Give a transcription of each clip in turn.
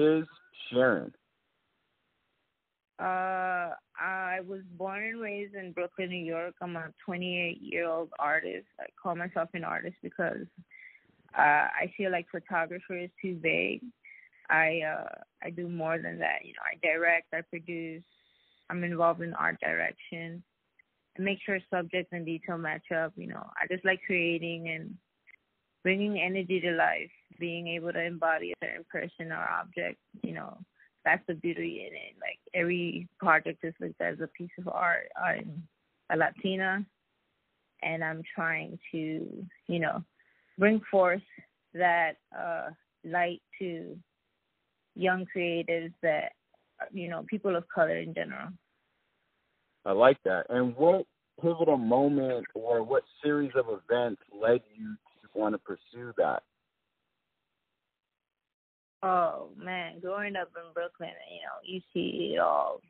Is Sharon? Uh, I was born and raised in Brooklyn, New York. I'm a 28 year old artist. I call myself an artist because uh, I feel like photographer is too vague. I uh, I do more than that. You know, I direct, I produce. I'm involved in art direction. I make sure subject and detail match up. You know, I just like creating and bringing energy to life, being able to embody a certain person or object. You know, that's the beauty in it. Like every project is looked as a piece of art. I'm a Latina, and I'm trying to, you know, bring forth that uh, light to young creatives that, you know, people of color in general. I like that. And what pivotal moment or what series of events led you want to pursue that? Oh man, growing up in Brooklyn, you know, you see it all.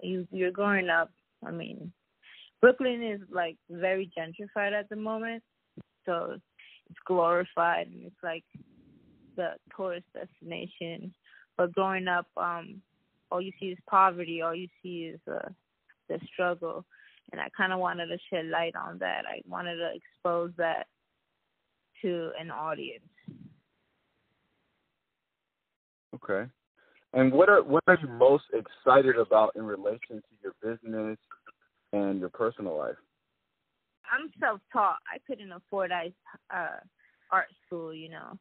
You you're growing up. I mean, Brooklyn is like very gentrified at the moment, so it's glorified and it's like the tourist destination. But growing up, um, all you see is poverty. All you see is uh, the struggle, and I kind of wanted to shed light on that. I wanted to expose that to an audience. Okay. And what are what are you most excited about in relation to your business and your personal life? I'm self-taught. I couldn't afford uh, art school, you know,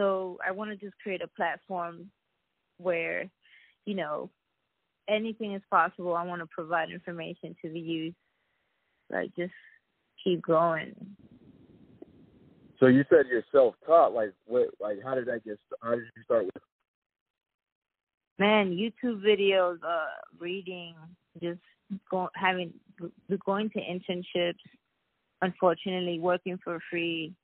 so I want to just create a platform where, you know, anything is possible. I want to provide information to the youth. Like just keep going. So you said you're self-taught. Like what? Like how did that get? How did you start with? Man, YouTube videos, uh, reading, just go, having going to internships. Unfortunately, working for free,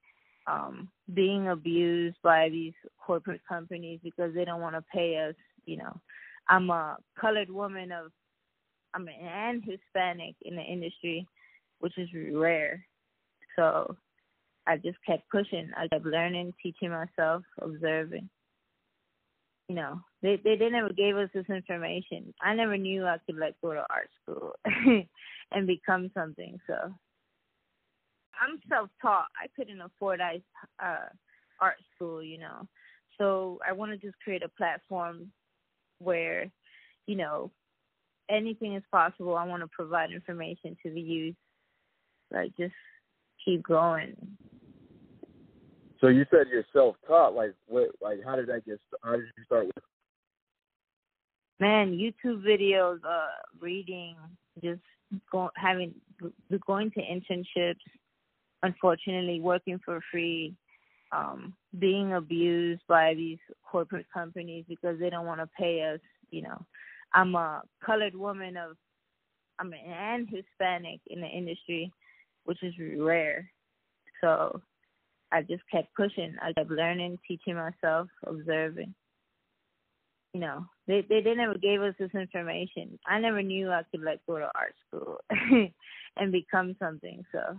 um, being abused by these corporate companies because they don't want to pay us. You know, I'm a colored woman of, I'm and Hispanic in the industry, which is rare. So I just kept pushing. I kept learning, teaching myself, observing. You know, they they never gave us this information. I never knew I could like go to art school and become something. So I'm self-taught. I couldn't afford uh, art school, you know. So I want to just create a platform where, you know, anything is possible. I want to provide information to the youth. Like just keep going. So you said you're self-taught. Like what? Like how did that get? How did you start with? Man, YouTube videos, uh, reading, just going, having, going to internships. Unfortunately, working for free, um, being abused by these corporate companies because they don't want to pay us. You know, I'm a colored woman of, I'm and Hispanic in the industry, which is rare. So I just kept pushing. I kept learning, teaching myself, observing. You know, they they they never gave us this information. I never knew I could like go to art school and become something. So